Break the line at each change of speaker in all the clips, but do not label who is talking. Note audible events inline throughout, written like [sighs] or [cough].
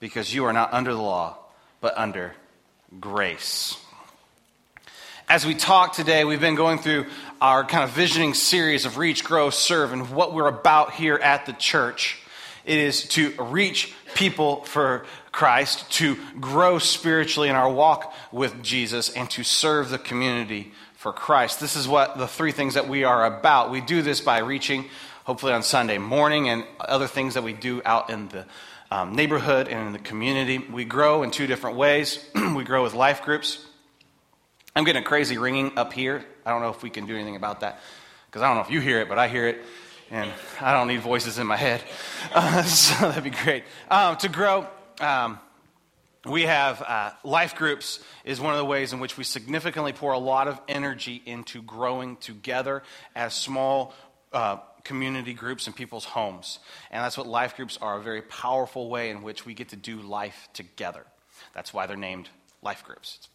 because you are not under the law, but under grace. As we talk today, we've been going through our kind of visioning series of reach, grow, serve, and what we're about here at the church. It is to reach people for Christ, to grow spiritually in our walk with Jesus, and to serve the community for Christ. This is what the three things that we are about. We do this by reaching, hopefully on Sunday morning, and other things that we do out in the um, neighborhood and in the community. We grow in two different ways. [clears throat] we grow with life groups I'm getting a crazy ringing up here. I don't know if we can do anything about that because I don't know if you hear it, but I hear it, and I don't need voices in my head. [laughs] Uh, so that'd be great. Um, to grow, um, we have uh, life groups is one of the ways in which we significantly pour a lot of energy into growing together as small uh, community groups and people's homes. And that's what life groups are a very powerful way in which we get to do life together. That's why they're named life groups. It's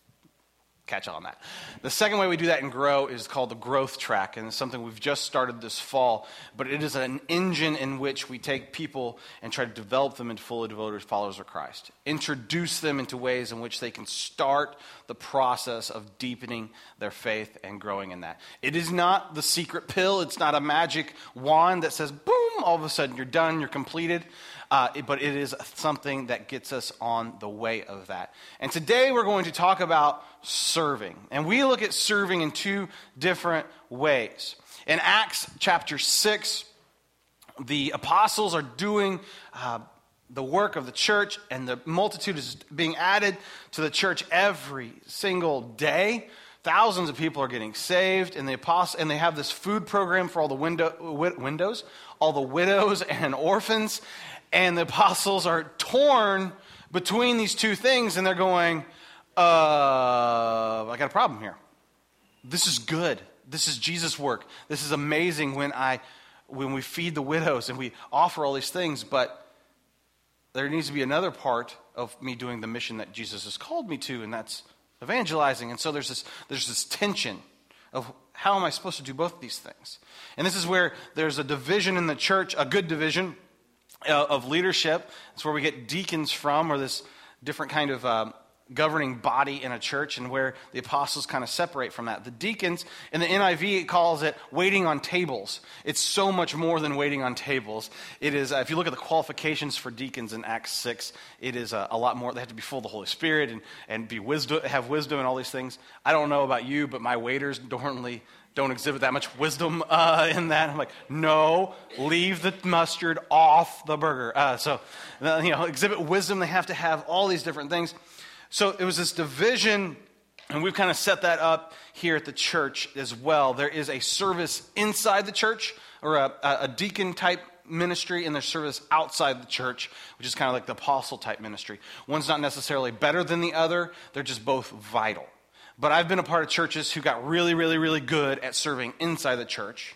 catch on that. The second way we do that and grow is called the growth track, and it's something we've just started this fall. But it is an engine in which we take people and try to develop them into fully devoted followers of Christ, introduce them into ways in which they can start the process of deepening their faith and growing in that. It is not the secret pill. It's not a magic wand that says, boom, all of a sudden you're done, you're completed uh, but it is something that gets us on the way of that. And today we're going to talk about serving. And we look at serving in two different ways. In Acts chapter 6, the apostles are doing uh, the work of the church, and the multitude is being added to the church every single day. Thousands of people are getting saved, and the apostle, and they have this food program for all the window, windows, all the widows [laughs] and orphans, and the apostles are torn between these two things, and they're going, uh, I got a problem here. This is good. This is Jesus' work. This is amazing when I when we feed the widows and we offer all these things, but there needs to be another part of me doing the mission that Jesus has called me to, and that's evangelizing. And so there's this there's this tension of how am I supposed to do both these things? And this is where there's a division in the church, a good division, uh, of leadership. It's where we get deacons from, or this different kind of uh, governing body in a church, and where the apostles kind of separate from that. The deacons, in the NIV, it calls it waiting on tables. It's so much more than waiting on tables. It is, uh, if you look at the qualifications for deacons in Acts 6, it is uh, a lot more. They have to be full of the Holy Spirit and, and be wisdom, have wisdom and all these things. I don't know about you, but my waiters normally don't exhibit that much wisdom uh, [laughs] in that. I'm like, no, leave the mustard off the burger. Uh, so, uh, you know, exhibit wisdom. They have to have all these different things. So it was this division, and we've kind of set that up here at the church as well. There is a service inside the church, or a, a deacon type ministry and there's service outside the church, which is kind of like the apostle type ministry. One's not necessarily better than the other, they're just both vital. But I've been a part of churches who got really, really, really good at serving inside the church,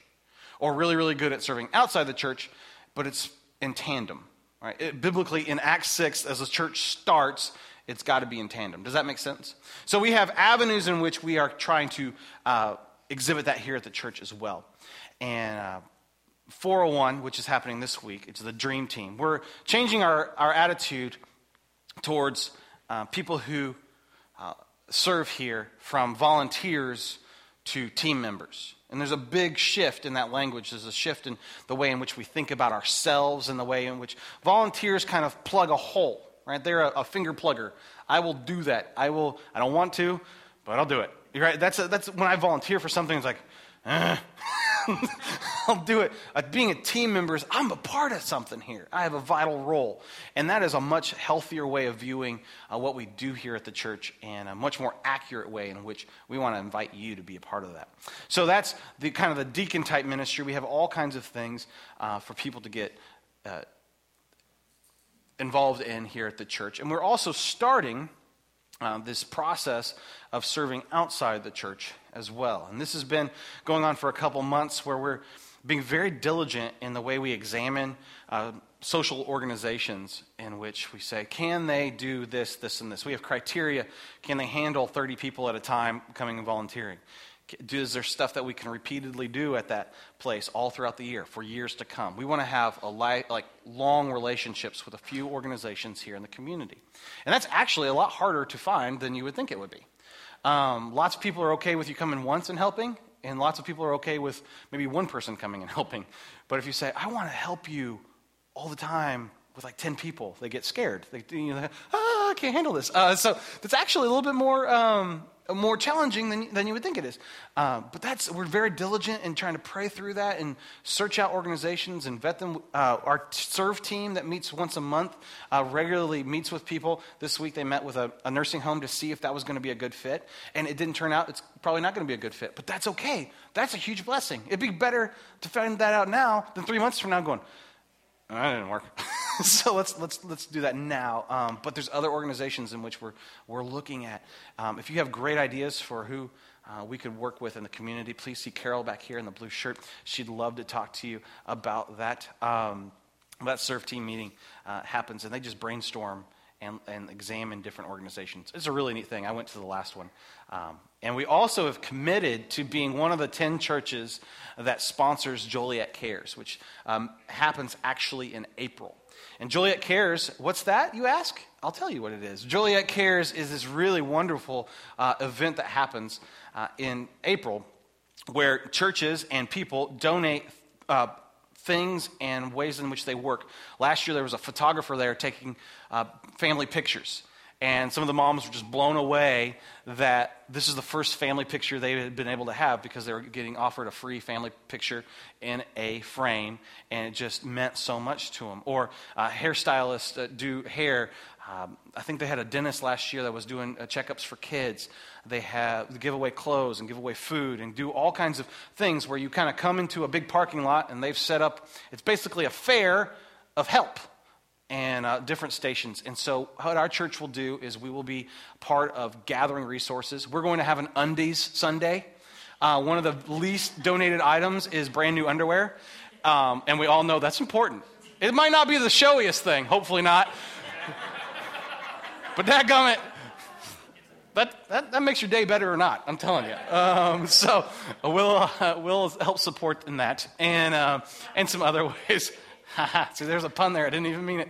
or really, really good at serving outside the church, but it's in tandem. Right? It, biblically, in Acts 6, as the church starts, it's got to be in tandem. Does that make sense? So we have avenues in which we are trying to uh, exhibit that here at the church as well. And uh, 401, which is happening this week, it's the Dream Team. We're changing our, our attitude towards uh, people who serve here from volunteers to team members. And there's a big shift in that language. There's a shift in the way in which we think about ourselves and the way in which volunteers kind of plug a hole, right? They're a, a finger plugger. I will do that. I will, I don't want to, but I'll do it. You're right? That's, a, that's when I volunteer for something, it's like, eh. [laughs] [laughs] I'll do it. Uh, being a team member is, I'm a part of something here. I have a vital role. And that is a much healthier way of viewing uh, what we do here at the church and a much more accurate way in which we want to invite you to be a part of that. So that's the kind of the deacon type ministry. We have all kinds of things uh, for people to get. Uh, involved in here at the church. And we're also starting uh, this process of serving outside the church as well. And this has been going on for a couple months where we're being very diligent in the way we examine uh, social organizations in which we say, can they do this, this, and this? We have criteria. Can they handle 30 people at a time coming and volunteering? Is there stuff that we can repeatedly do at that place all throughout the year for years to come? We want to have a li- like long relationships with a few organizations here in the community, and that's actually a lot harder to find than you would think it would be. Um, lots of people are okay with you coming once and helping, and lots of people are okay with maybe one person coming and [laughs] helping. But if you say, "I want to help you all the time with like 10 people, they get scared. They, you know, ah, I can't handle this. Uh, so that's actually a little bit more, um, more challenging than, than you would think it is. Uh, but that's, we're very diligent in trying to pray through that and search out organizations and vet them. Uh, our serve team that meets once a month uh, regularly meets with people. This week they met with a, a nursing home to see if that was going to be a good fit. And it didn't turn out, it's probably not going to be a good fit. But that's okay. That's a huge blessing. It'd be better to find that out now than three months from now going, that didn't work. [laughs] so let's, let's, let's do that now. Um, but there's other organizations in which we're, we're looking at. Um, if you have great ideas for who uh, we could work with in the community, please see Carol back here in the blue shirt. She'd love to talk to you about that. Um, that serve team meeting uh, happens, and they just brainstorm and, and examine different organizations. It's a really neat thing. I went to the last one. Um, and we also have committed to being one of the 10 churches that sponsors Joliet Cares, which um, happens actually in April. And Joliet Cares, what's that, you ask? I'll tell you what it is. Joliet Cares is this really wonderful uh, event that happens uh, in April where churches and people donate uh, things and ways in which they work. Last year, there was a photographer there taking uh, family pictures. And some of the moms were just blown away that this is the first family picture they had been able to have because they were getting offered a free family picture in a frame, and it just meant so much to them. Or uh, hairstylists do hair. Um, I think they had a dentist last year that was doing uh, checkups for kids. They have give away clothes and give away food and do all kinds of things where you kind of come into a big parking lot and they've set up. It's basically a fair of help and uh, different stations. And so, what our church will do is we will be part of gathering resources. We're going to have an undies Sunday. Uh, one of the least donated items is brand new underwear. Um, and we all know that's important. It might not be the showiest thing, hopefully not. but that gummit, that, that, that, makes your day better or not, I'm telling you. Um, so we'll, uh, we'll help support in that and, uh, and some other [laughs] ways. [laughs] See, there's a pun there. I didn't even mean it.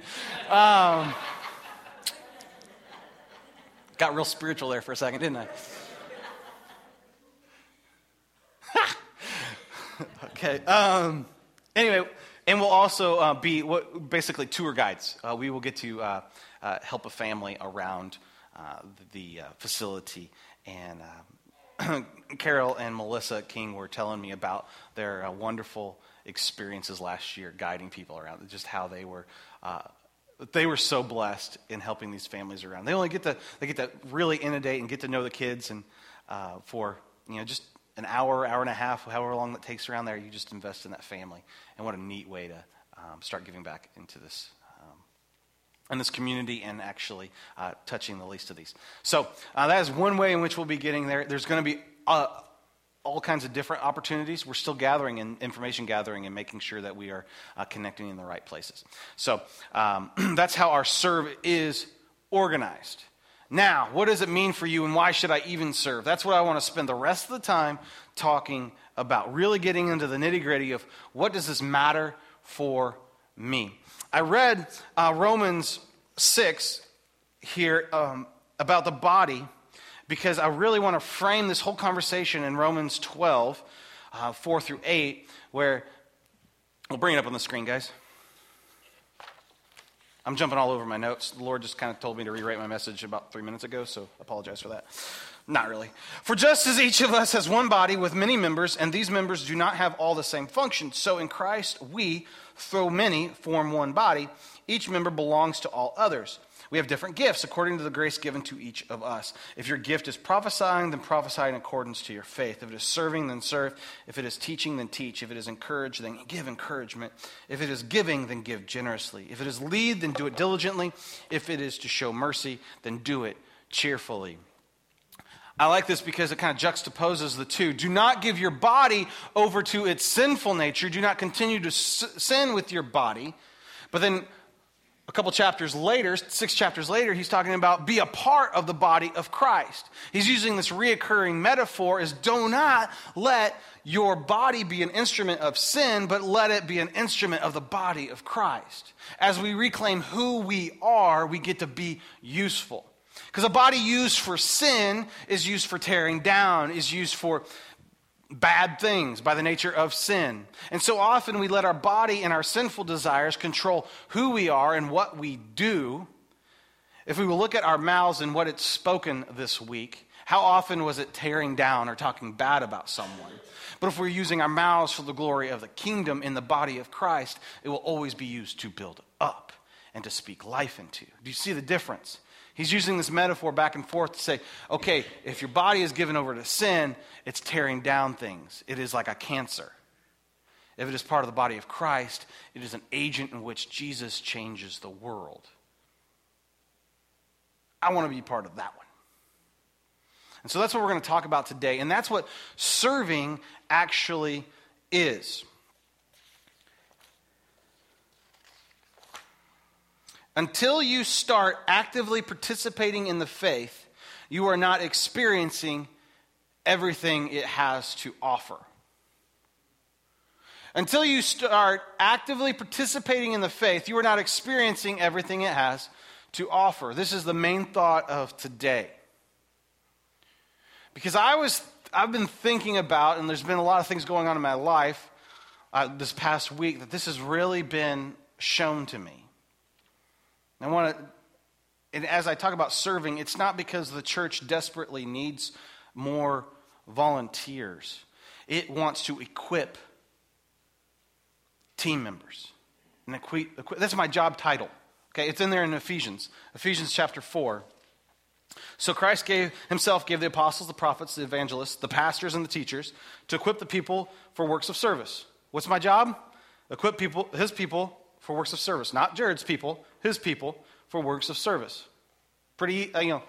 Um, got real spiritual there for a second, didn't I? [laughs] okay. Um, anyway, and we'll also uh, be what, basically tour guides. Uh, we will get to uh, uh help a family around uh, the uh, facility. And [clears throat] Carol and Melissa King were telling me about their wonderful experiences last year guiding people around, just how they were. Uh, they were so blessed in helping these families around. They only get to they get to really inundate and get to know the kids, and uh, for you know just an hour, hour and a half, however long it takes around there, you just invest in that family. And what a neat way to um, start giving back into this um, in this community and actually uh, touching the least of these. So uh, that is one way in which we'll be getting there. There's going to be uh, all kinds of different opportunities. We're still gathering and information gathering and making sure that we are uh, connecting in the right places. So um, [clears throat] that's how our serve is organized. Now, what does it mean for you and why should I even serve? That's what I want to spend the rest of the time talking about, really getting into the nitty gritty of what does this matter for me. I read uh, Romans 6 here um, about the body because I really want to frame this whole conversation in Romans 12, uh, 4 through 8, where we'll bring it up on the screen, guys. I'm jumping all over my notes. The Lord just kind of told me to rewrite my message about three minutes ago, so apologize for that. Not really. For just as each of us has one body with many members, and these members do not have all the same function, so in Christ we, though many, form one body, each member belongs to all others. We have different gifts according to the grace given to each of us. If your gift is prophesying, then prophesy in accordance to your faith. If it is serving, then serve. If it is teaching, then teach. If it is encourage, then give encouragement. If it is giving, then give generously. If it is lead, then do it diligently. If it is to show mercy, then do it cheerfully. I like this because it kind of juxtaposes the two. Do not give your body over to its sinful nature. Do not continue to sin with your body. But then a couple chapters later, six chapters later, he's talking about be a part of the body of Christ. He's using this reoccurring metaphor as do not let your body be an instrument of sin, but let it be an instrument of the body of Christ. As we reclaim who we are, we get to be useful. Because a body used for sin is used for tearing down, is used for bad things by the nature of sin. And so often we let our body and our sinful desires control who we are and what we do. If we will look at our mouths and what it's spoken this week, how often was it tearing down or talking bad about someone? But if we're using our mouths for the glory of the kingdom in the body of Christ, it will always be used to build up and to speak life into. Do you see the difference? He's using this metaphor back and forth to say, okay, if your body is given over to sin, it's tearing down things. It is like a cancer. If it is part of the body of Christ, it is an agent in which Jesus changes the world. I want to be part of that one. And so that's what we're going to talk about today. And that's what serving actually is. Until you start actively participating in the faith, you are not experiencing everything it has to offer. Until you start actively participating in the faith, you are not experiencing everything it has to offer. This is the main thought of today. Because I was, I've been thinking about, and there's been a lot of things going on in my life uh, this past week, that this has really been shown to me. I want to, and as I talk about serving, it's not because the church desperately needs more volunteers, it wants to equip team members. And equip, that's my job title. Okay, it's in there in Ephesians, Ephesians chapter 4. So Christ gave himself gave the apostles, the prophets, the evangelists, the pastors and the teachers to equip the people for works of service. What's my job? Equip people his people for works of service, not Jared's people, his people for works of service. Pretty, uh, you know,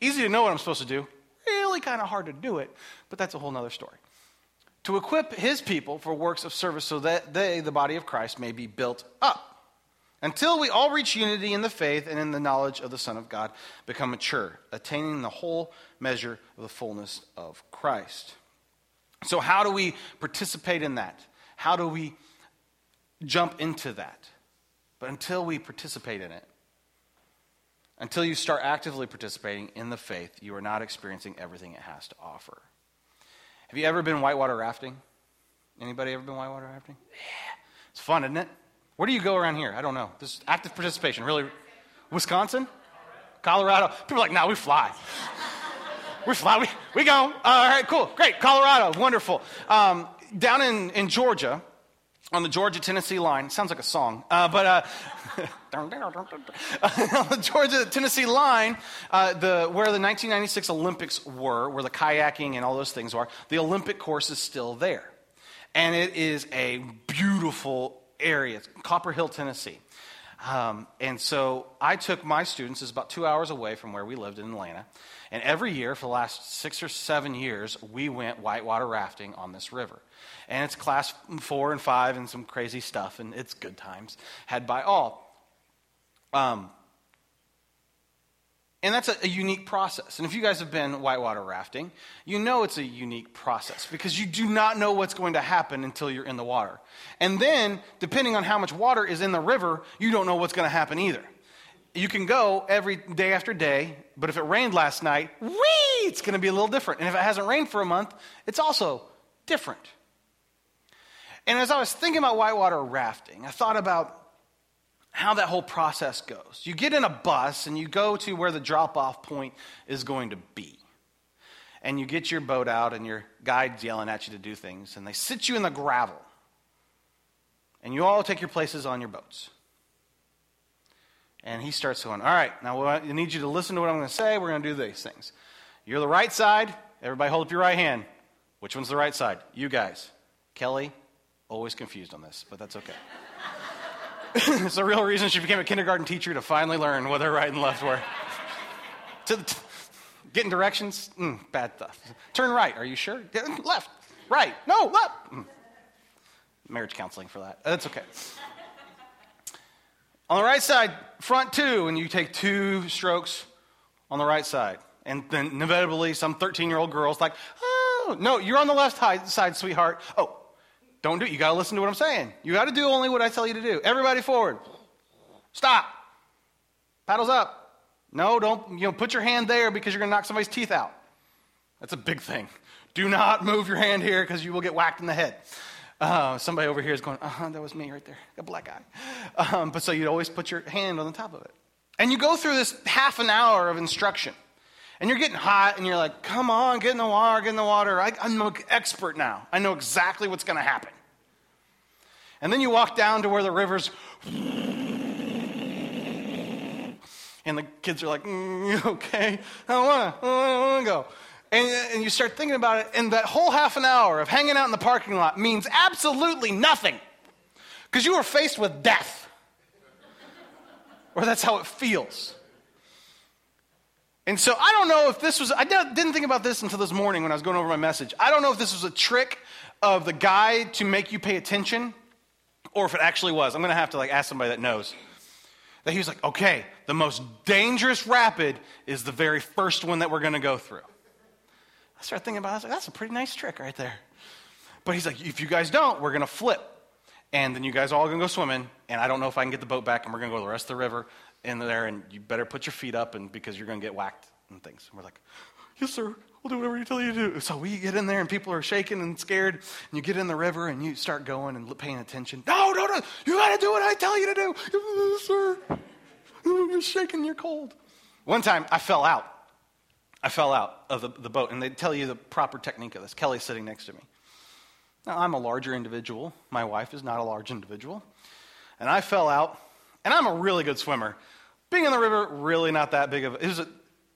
easy to know what I'm supposed to do. Really kind of hard to do it, but that's a whole other story. To equip his people for works of service so that they, the body of Christ, may be built up until we all reach unity in the faith and in the knowledge of the Son of God, become mature, attaining the whole measure of the fullness of Christ. So, how do we participate in that? How do we jump into that? But until we participate in it, until you start actively participating in the faith, you are not experiencing everything it has to offer. Have you ever been whitewater rafting? Anybody ever been whitewater rafting? Yeah. It's fun, isn't it? Where do you go around here? I don't know. This is active participation, really. Wisconsin? Colorado? People are like, nah, we fly. [laughs] we fly. We, we go. All right, cool. Great. Colorado. Wonderful. Um, down in, in Georgia, on the Georgia Tennessee line. Sounds like a song, uh, but uh, [laughs] on the Georgia Tennessee line, uh, the, where the 1996 Olympics were, where the kayaking and all those things are, the Olympic course is still there, and it is a beautiful area. It's Copperhill, Tennessee. Um, and so I took my students, it's about two hours away from where we lived in Atlanta. And every year for the last six or seven years, we went whitewater rafting on this river and it's class four and five and some crazy stuff, and it's good times had by all. Um, and that's a, a, unique process. And if you guys have been whitewater rafting, you know it's a unique process because you do not know what's going to happen until you're in the water. And then, depending on how much water is in the river, you don't know what's going to happen either. You can go every day after day, but if it rained last night, whee, it's going to be a little different. And if it hasn't rained for a month, it's also different. And as I was thinking about whitewater rafting, I thought about how that whole process goes. You get in a bus and you go to where the drop off point is going to be. And you get your boat out, and your guide's yelling at you to do things, and they sit you in the gravel. And you all take your places on your boats. And he starts going, All right, now I need you to listen to what I'm going to say. We're going to do these things. You're the right side. Everybody hold up your right hand. Which one's the right side? You guys. Kelly, always confused on this, but that's okay. [laughs] it's the real reason she became a kindergarten teacher to finally learn what her right and left were. [laughs] to t- getting directions, mm, bad stuff. Turn right. Are you sure? Left. Right. No, left. Mm. Marriage counseling for that. That's okay. On the right side, front two, and you take two strokes on the right side. And then inevitably, some 13 year old girl's like, oh, no, you're on the left side, sweetheart. Oh, don't do it. You got to listen to what I'm saying. You got to do only what I tell you to do. Everybody forward. Stop. Paddles up. No, don't, you know, put your hand there because you're going to knock somebody's teeth out. That's a big thing. Do not move your hand here because you will get whacked in the head. Uh, somebody over here is going, uh huh, that was me right there, a black eye. Um, but so you'd always put your hand on the top of it. And you go through this half an hour of instruction. And you're getting hot, and you're like, come on, get in the water, get in the water. I, I'm an expert now. I know exactly what's going to happen. And then you walk down to where the river's. And the kids are like, mm, okay, I don't want to, I don't want to go. And, and you start thinking about it, and that whole half an hour of hanging out in the parking lot means absolutely nothing because you are faced with death. or that's how it feels. And so I don't know if this was, I didn't think about this until this morning when I was going over my message. I don't know if this was a trick of the guy to make you pay attention or if it actually was. I'm going to have to like ask somebody that knows. That he was like, okay, the most dangerous rapid is the very first one that we're going to go through. I started thinking about it. I was like, that's a pretty nice trick right there. But he's like, if you guys don't, we're going to flip. And then you guys are all going to go swimming. And I don't know if I can get the boat back. And we're going to go the rest of the river in there. And you better put your feet up and because you're going to get whacked and things. And we're like, yes, sir. We'll do whatever you tell you to do. So we get in there and people are shaking and scared. And you get in the river and you start going and paying attention. No, no, no. You got to do what I tell you to do. Sir. You're shaking. You're cold. One time I fell out. I fell out of the, the boat, and they tell you the proper technique of this. Kelly's sitting next to me. Now, I'm a larger individual. My wife is not a large individual. And I fell out, and I'm a really good swimmer. Being in the river, really not that big of a, it was, a,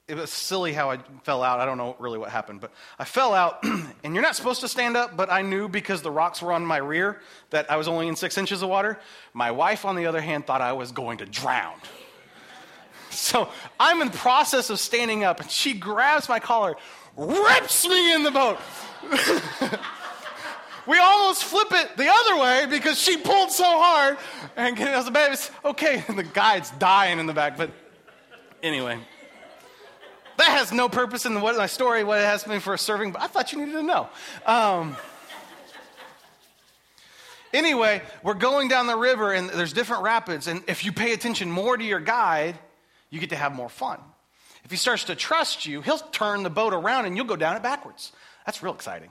it was silly how I fell out. I don't know really what happened, but I fell out, [clears throat] and you're not supposed to stand up, but I knew because the rocks were on my rear that I was only in six inches of water. My wife, on the other hand, thought I was going to drown. [laughs] So I'm in the process of standing up, and she grabs my collar, rips me in the boat. [laughs] we almost flip it the other way because she pulled so hard. And [laughs] I was like, okay. And the guy's dying in the back. But anyway, that has no purpose in what, my story, what it has mean for a serving, but I thought you needed to know. Um, anyway, we're going down the river, and there's different rapids. And if you pay attention more to your guide, you get to have more fun. If he starts to trust you, he'll turn the boat around and you'll go down it backwards. That's real exciting.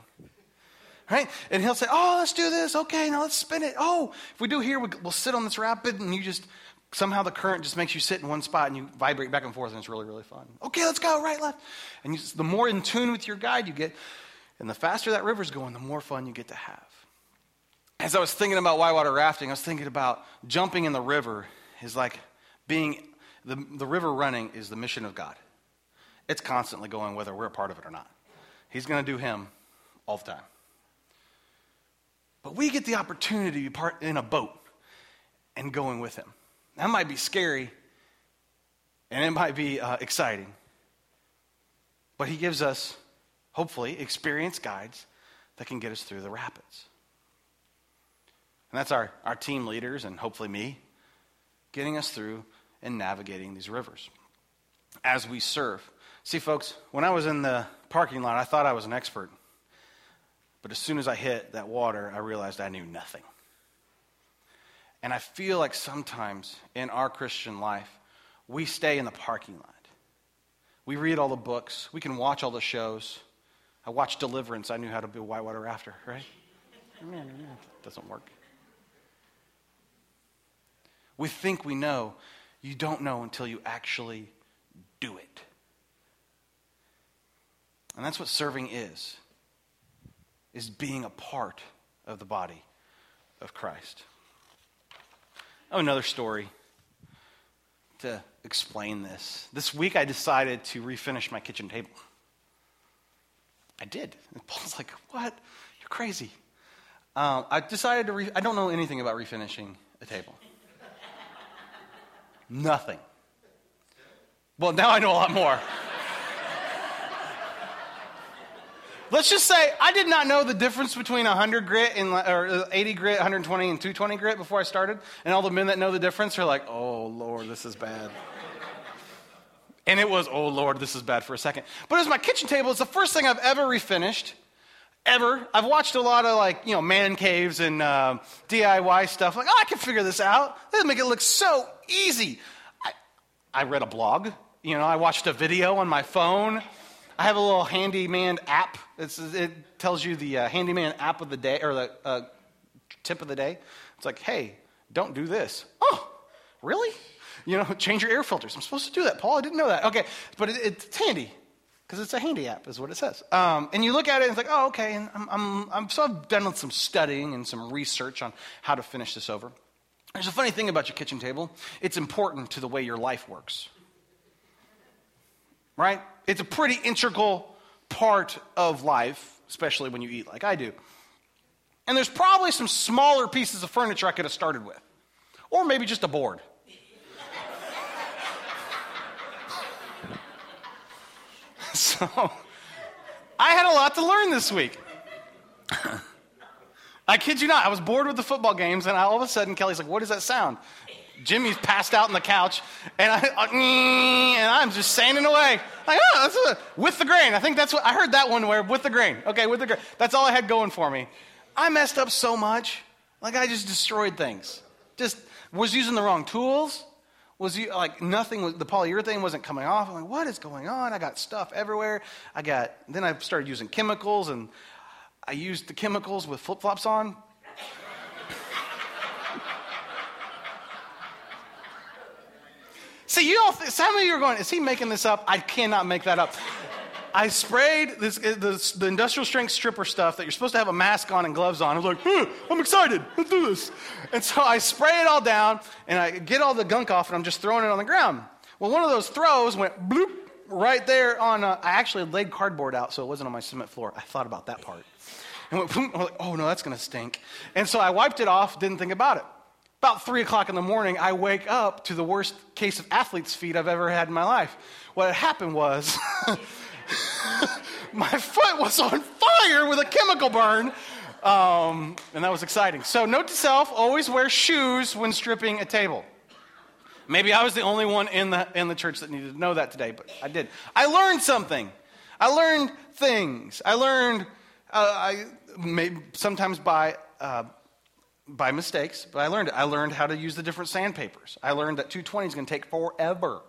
Right? And he'll say, Oh, let's do this. Okay, now let's spin it. Oh, if we do here, we'll sit on this rapid and you just, somehow the current just makes you sit in one spot and you vibrate back and forth and it's really, really fun. Okay, let's go, right, left. And you, the more in tune with your guide you get, and the faster that river's going, the more fun you get to have. As I was thinking about whitewater rafting, I was thinking about jumping in the river is like being the, the river running is the mission of God. It's constantly going whether we're a part of it or not. He's going to do him all the time. But we get the opportunity to be part in a boat and going with him. That might be scary and it might be uh, exciting. But he gives us, hopefully, experienced guides that can get us through the rapids. And that's our, our team leaders and hopefully me getting us through and navigating these rivers as we serve. See, folks, when I was in the parking lot, I thought I was an expert. But as soon as I hit that water, I realized I knew nothing. And I feel like sometimes in our Christian life, we stay in the parking lot. We read all the books, we can watch all the shows. I watched Deliverance, I knew how to be a whitewater rafter, right? Doesn't work. We think we know, you don't know until you actually do it. And that's what serving is. Is being a part of the body of Christ. Oh, another story. to explain this. This week I decided to refinish my kitchen table. I did. And Paul's like, What? You're crazy. Um, I decided to, re- I don't know anything about refinishing a table. [laughs] Nothing. Well, now I know a lot more. Let's just say I did not know the difference between 100 grit and or 80 grit, 120 and 220 grit before I started. And all the men that know the difference are like, "Oh Lord, this is bad." and it was, "Oh Lord, this is bad" for a second. But as my kitchen table, it's the first thing I've ever refinished, ever. I've watched a lot of like you know man caves and uh, DIY stuff. Like, oh, I can figure this out. They make it look so easy. I, I read a blog. You know, I watched a video on my phone. I have a little handyman app. It's, it tells you the uh, handyman app of the day or the uh, tip of the day. It's like, hey, don't do this. Oh, really? You know, [laughs] change your air filters. I'm supposed to do that, Paul. I didn't know that. Okay, but it, it's handy because it's a handy app, is what it says. Um, and you look at it and it's like, oh, okay. And I'm, I'm, I'm, so I've done some studying and some research on how to finish this over. There's a funny thing about your kitchen table. It's important to the way your life works right? It's a pretty integral part of life, especially when you eat like I do. And there's probably some smaller pieces of furniture I could have started with, or maybe just a board. [laughs] so I had a lot to learn this week. [laughs] I kid you not, I was bored with the football games, and all of a sudden Kelly's like, What does that sound? Jimmy's passed out on the couch, and, I, uh, and I'm just sanding away. Like, oh, a, with the grain. I think that's what I heard that one where with the grain. Okay, with the grain. That's all I had going for me. I messed up so much. Like I just destroyed things. Just was using the wrong tools. Was you like nothing? Was, the polyurethane wasn't coming off. I'm like, what is going on? I got stuff everywhere. I got. Then I started using chemicals, and I used the chemicals with flip flops on. See, you all, some of you are going, is he making this up? I cannot make that up. I sprayed this, uh, this, the industrial strength stripper stuff that you're supposed to have a mask on and gloves on. I was like, hmm, I'm excited. Let's do this. And so I spray it all down and I get all the gunk off and I'm just throwing it on the ground. Well, one of those throws went bloop right there on, a, I actually laid cardboard out so it wasn't on my cement floor. I thought about that part. And went, I'm like, oh no, that's going to stink. And so I wiped it off, didn't think about it. About three o'clock in the morning, I wake up to the worst case of athlete's feet I've ever had in my life. What had happened was [laughs] my foot was on fire with a chemical burn, um, and that was exciting. So, note to self always wear shoes when stripping a table. Maybe I was the only one in the, in the church that needed to know that today, but I did. I learned something. I learned things. I learned, uh, I, sometimes by uh, by mistakes, but I learned it. I learned how to use the different sandpapers. I learned that 220 is going to take forever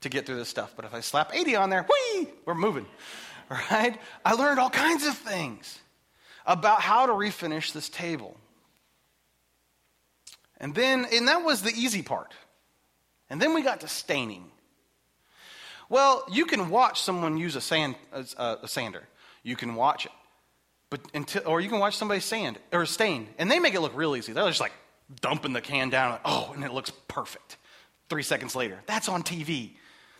to get through this stuff. But if I slap 80 on there, whee, we're moving. [laughs] Right? I learned all kinds of things about how to refinish this table. And then, and that was the easy part. And then we got to staining. Well, you can watch someone use a, sand, a, a sander. You can watch it. But until, or you can watch somebody sand or stain, and they make it look real easy. They're just like dumping the can down, like, oh, and it looks perfect. Three seconds later, that's on TV.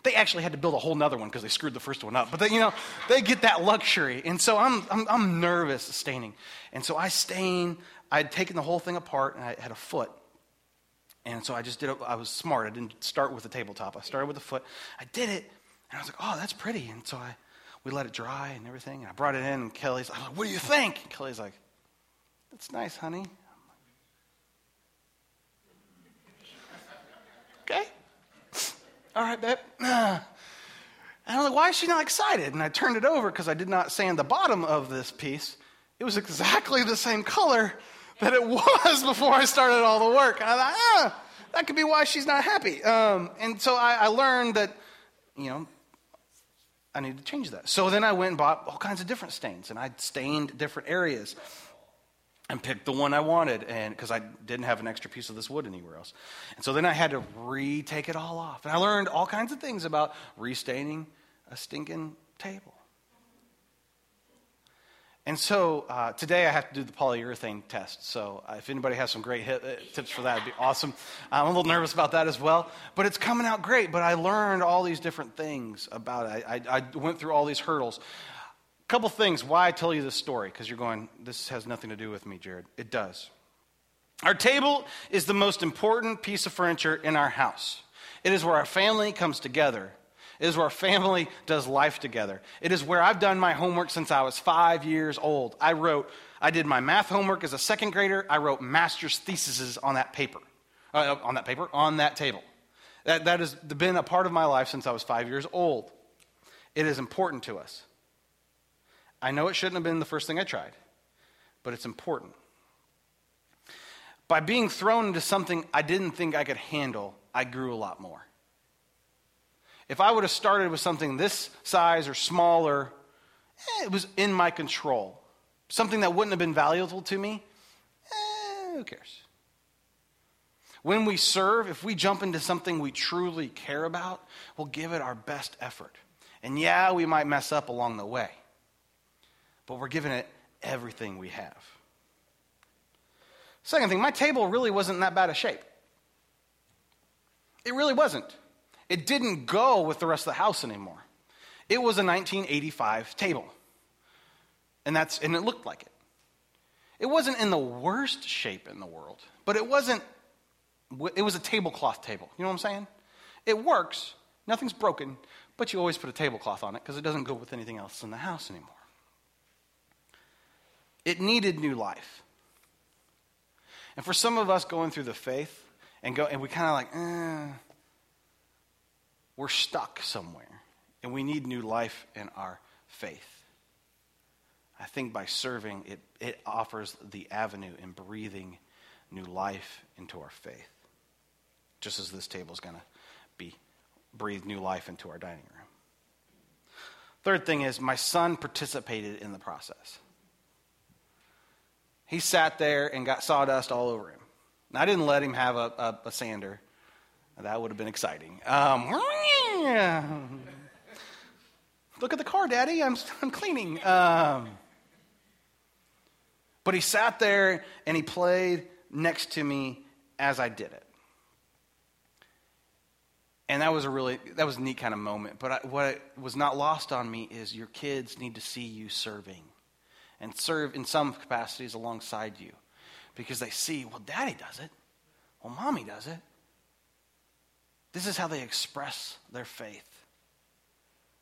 They actually had to build a whole nother one because they screwed the first one up. But they, you know, they get that luxury, and so I'm, I'm, I'm nervous staining, and so I stain. I had taken the whole thing apart, and I had a foot, and so I just did it. I was smart. I didn't start with the tabletop. I started with the foot. I did it, and I was like, oh, that's pretty. And so I we let it dry and everything. And I brought it in, and Kelly's I'm like, What do you think? And Kelly's like, That's nice, honey. okay. [laughs] All right, babe. [sighs] And I'm like, Why is she not excited? And I turned it over because I did not sand the bottom of this piece. It was exactly the same color that it [laughs] was before I started all the work. And I thought, ah, that could be why she's not happy. Um, and so I, I learned that, you know, I need to change that. So then I went and bought all kinds of different stains, and I stained different areas and picked the one I wanted, and because I didn't have an extra piece of this wood anywhere else. And so then I had to retake it all off, and I learned all kinds of things about restaining a stinking table. And so uh, today I have to do the polyurethane test. So uh, if anybody has some great hit, uh, tips for that, it'd be awesome. I'm a little nervous about that as well. But it's coming out great. But I learned all these different things about it. I, I, I went through all these hurdles. A couple things why I tell you this story, because you're going, this has nothing to do with me, Jared. It does. Our table is the most important piece of furniture in our house. It is where our family comes together it is where family does life together. It is where I've done my homework since I was five years old. I wrote, I did my math homework as a second grader. I wrote master's theses on that paper, uh, on that paper, on that table. That, that has been a part of my life since I was five years old. It is important to us. I know it shouldn't have been the first thing I tried, but it's important. By being thrown into something I didn't think I could handle, I grew a lot more. If I would have started with something this size or smaller, eh, it was in my control. Something that wouldn't have been valuable to me, eh, who cares? When we serve, if we jump into something we truly care about, we'll give it our best effort. And yeah, we might mess up along the way, but we're giving it everything we have. Second thing, my table really wasn't in that bad a shape. It really wasn't. It didn't go with the rest of the house anymore. It was a 1985 table. And, that's, and it looked like it. It wasn't in the worst shape in the world, but it wasn't, it was a tablecloth table. You know what I'm saying? It works, nothing's broken, but you always put a tablecloth on it because it doesn't go with anything else in the house anymore. It needed new life. And for some of us going through the faith and go and we kind of like, eh, we're stuck somewhere and we need new life in our faith. I think by serving, it, it offers the avenue in breathing new life into our faith. Just as this table is going to be breathe new life into our dining room. Third thing is, my son participated in the process. He sat there and got sawdust all over him. And I didn't let him have a, a, a sander. That would have been exciting. Um, [laughs] look at the car, Daddy. I'm, [laughs] I'm cleaning. Um, but he sat there and he played next to me as I did it. And that was a really that was a neat kind of moment. But I, what was not lost on me is your kids need to see you serving, and serve in some capacities alongside you, because they see, well, Daddy does it, well, Mommy does it, this is how they express their faith.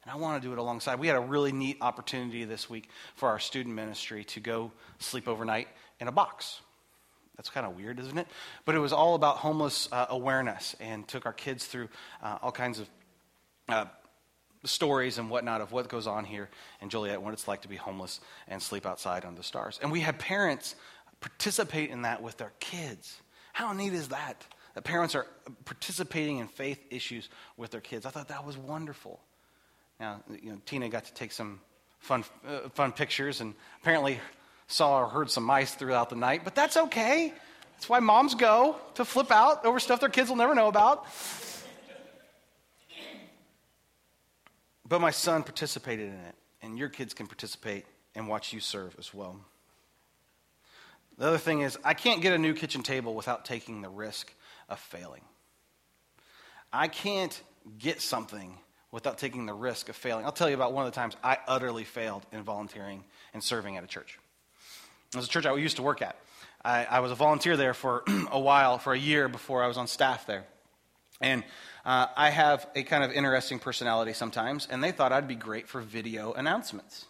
And I want to do it alongside. We had a really neat opportunity this week for our student ministry to go sleep overnight in a box. That's kind of weird, isn't it? But it was all about homeless uh, awareness and took our kids through uh, all kinds of uh, stories and whatnot of what goes on here in Joliet, what it's like to be homeless and sleep outside under the stars. And we had parents participate in that with their kids. How neat is that? That parents are participating in faith issues with their kids. I thought that was wonderful. Now, you know, Tina got to take some fun, uh, fun pictures and apparently saw or heard some mice throughout the night, but that's okay. That's why moms go to flip out over stuff their kids will never know about. But my son participated in it, and your kids can participate and watch you serve as well. The other thing is, I can't get a new kitchen table without taking the risk of failing. I can't get something without taking the risk of failing. I'll tell you about one of the times I utterly failed in volunteering and serving at a church. It was a church I used to work at. I, I was a volunteer there for [clears throat] a while, for a year before I was on staff there. And uh, I have a kind of interesting personality sometimes, and they thought I'd be great for video announcements.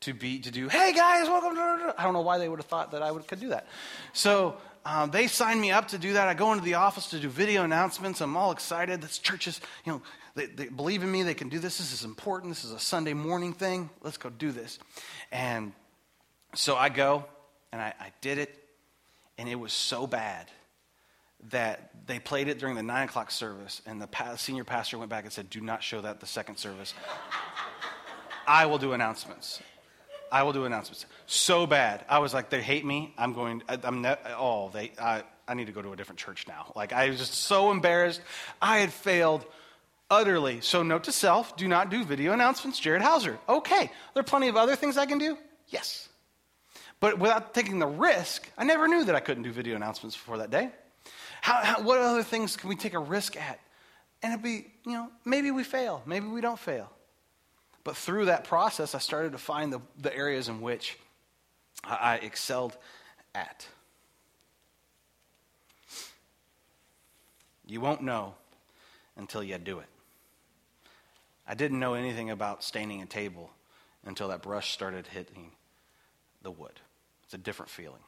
To be to do, hey guys, welcome. To, I don't know why they would have thought that I would, could do that. So um, they signed me up to do that. I go into the office to do video announcements. I'm all excited. This church is, you know, they, they believe in me. They can do this. This is important. This is a Sunday morning thing. Let's go do this. And so I go and I, I did it, and it was so bad that they played it during the nine o'clock service, and the pa- senior pastor went back and said, "Do not show that the second service. [laughs] I will do announcements." I will do announcements. So bad. I was like, they hate me. I'm going, I, am ne- oh, they, I, I need to go to a different church now. Like, I was just so embarrassed. I had failed utterly. So, note to self do not do video announcements, Jared Hauser. Okay. Are there are plenty of other things I can do? Yes. But without taking the risk, I never knew that I couldn't do video announcements before that day. How, how, what other things can we take a risk at? And it'd be, you know, maybe we fail, maybe we don't fail. But through that process, I started to find the, the areas in which I, excelled at. You won't know until you do it. I didn't know anything about staining a table until that brush started hitting the wood. It's a different feeling.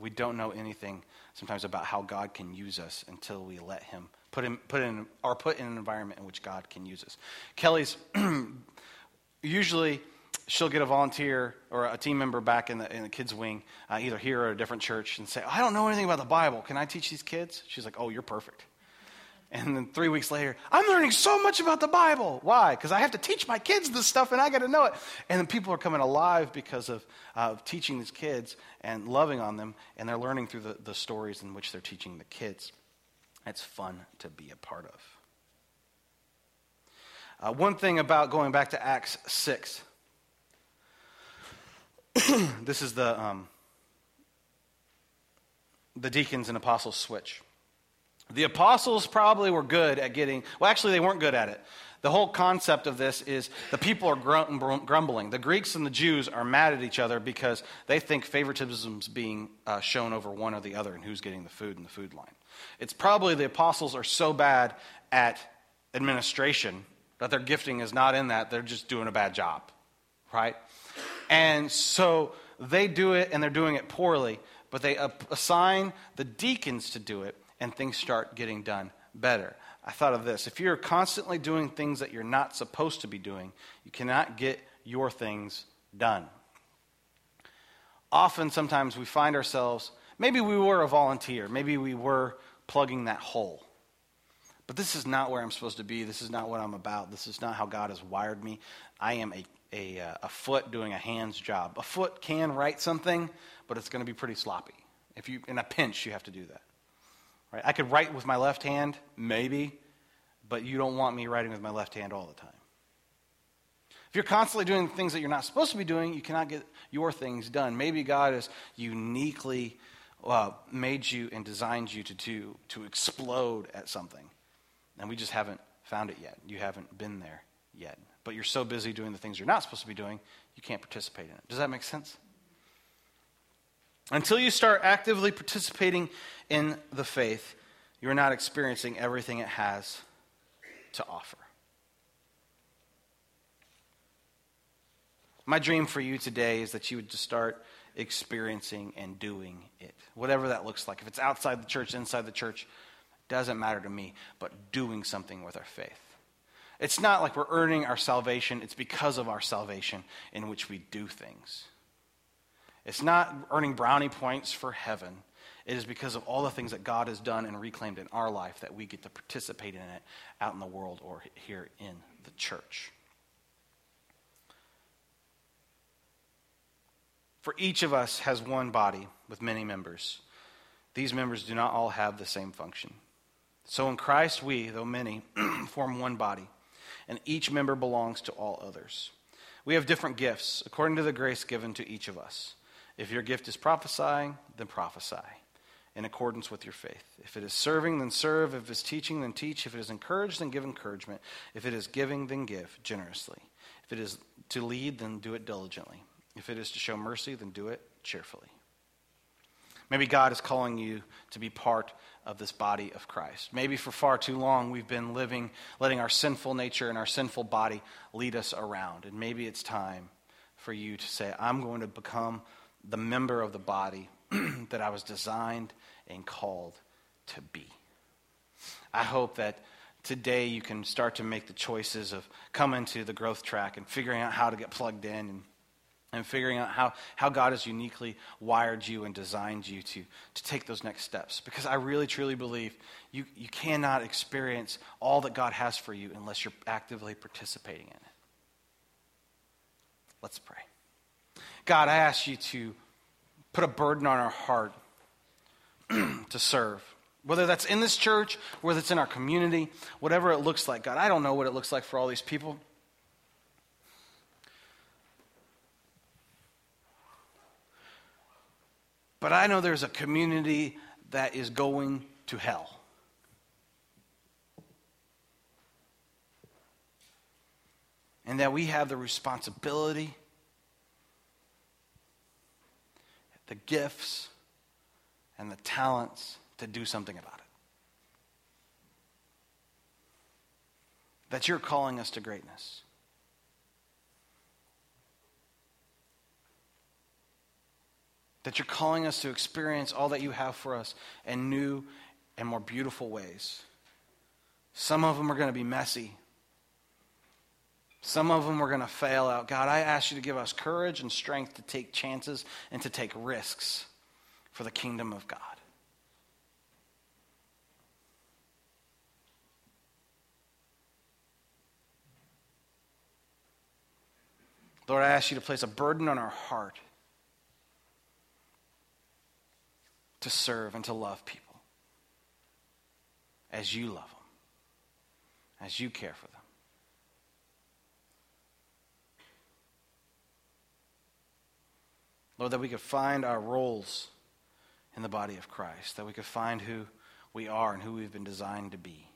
We don't know anything sometimes about how God can use us until we let Him put him put in or put in an environment in which God can use us. Kelly's [clears throat] usually she'll get a volunteer or a team member back in the in the kids wing, uh, either here or a different church, and say, "I don't know anything about the Bible. Can I teach these kids?" She's like, "Oh, you're perfect." And then three weeks later, I'm learning so much about the Bible. Why? Because I have to teach my kids this stuff and I got to know it. And then people are coming alive because of uh, teaching these kids and loving on them, and they're learning through the, the stories in which they're teaching the kids. It's fun to be a part of. Uh, one thing about going back to Acts 6, [clears throat] this is the, um, the deacons and apostles switch. The apostles probably were good at getting, well, actually, they weren't good at it. The whole concept of this is the people are grumbling. The Greeks and the Jews are mad at each other because they think favoritism is being uh, shown over one or the other and who's getting the food in the food line. It's probably the apostles are so bad at administration that their gifting is not in that, they're just doing a bad job, right? And so they do it and they're doing it poorly, but they assign the deacons to do it and things start getting done better. I thought of this. If you're constantly doing things that you're not supposed to be doing, you cannot get your things done. Often, sometimes we find ourselves, maybe we were a volunteer, maybe we were plugging that hole. But this is not where I'm supposed to be. This is not what I'm about. This is not how God has wired me. I am a, a, uh, a foot doing a hand's job. A foot can write something, but it's going to be pretty sloppy. If you, in a pinch, you have to do that. Right? I could write with my left hand, maybe, but you don't want me writing with my left hand all the time. If you're constantly doing things that you're not supposed to be doing, you cannot get your things done. Maybe God has uniquely uh, made you and designed you to do, to explode at something. And we just haven't found it yet. You haven't been there yet. But you're so busy doing the things you're not supposed to be doing, you can't participate in it. Does that make sense? Until you start actively participating in the faith, you're not experiencing everything it has to offer. My dream for you today is that you would just start experiencing and doing it. Whatever that looks like. If it's outside the church, inside the church, doesn't matter to me, but doing something with our faith. It's not like we're earning our salvation, it's because of our salvation in which we do things. It's not earning brownie points for heaven. It is because of all the things that God has done and reclaimed in our life that we get to participate in it out in the world or here in the church. For each of us has one body with many members. These members do not all have the same function. So in Christ, we, though many, [clears throat] form one body, and each member belongs to all others. We have different gifts according to the grace given to each of us. If your gift is prophesying, then prophesy in accordance with your faith. If it is serving, then serve. If it is teaching, then teach. If it is encouraged, then give encouragement. If it is giving, then give generously. If it is to lead, then do it diligently. If it is to show mercy, then do it cheerfully. Maybe God is calling you to be part of this body of Christ. Maybe for far too long we've been living, letting our sinful nature and our sinful body lead us around. And maybe it's time for you to say, I'm going to become the member of the body [clears throat] that I was designed and called to be. I hope that today you can start to make the choices of coming to the growth track and figuring out how to get plugged in and, and figuring out how, how God has uniquely wired you and designed you to, to take those next steps. Because I really, truly believe you, you cannot experience all that God has for you unless you're actively participating in it. Let's pray. God, I ask you to put a burden on our heart [clears throat] to serve. Whether that's in this church, whether it's in our community, whatever it looks like. God, I don't know what it looks like for all these people. But I know there's a community that is going to hell. And that we have the responsibility, the gifts, and the talents to do something about it. That you're calling us to greatness. That you're calling us to experience all that you have for us in new and more beautiful ways. Some of them are going to be messy. Some of them are going to fail out. God, I ask you to give us courage and strength to take chances and to take risks for the kingdom of God. Lord, I ask you to place a burden on our heart to serve and to love people as you love them, as you care for them. Lord, that we could find our roles in the body of Christ, that we could find who we are and who we've been designed to be,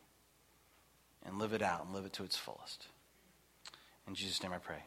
and live it out and live it to its fullest. In Jesus' name I pray.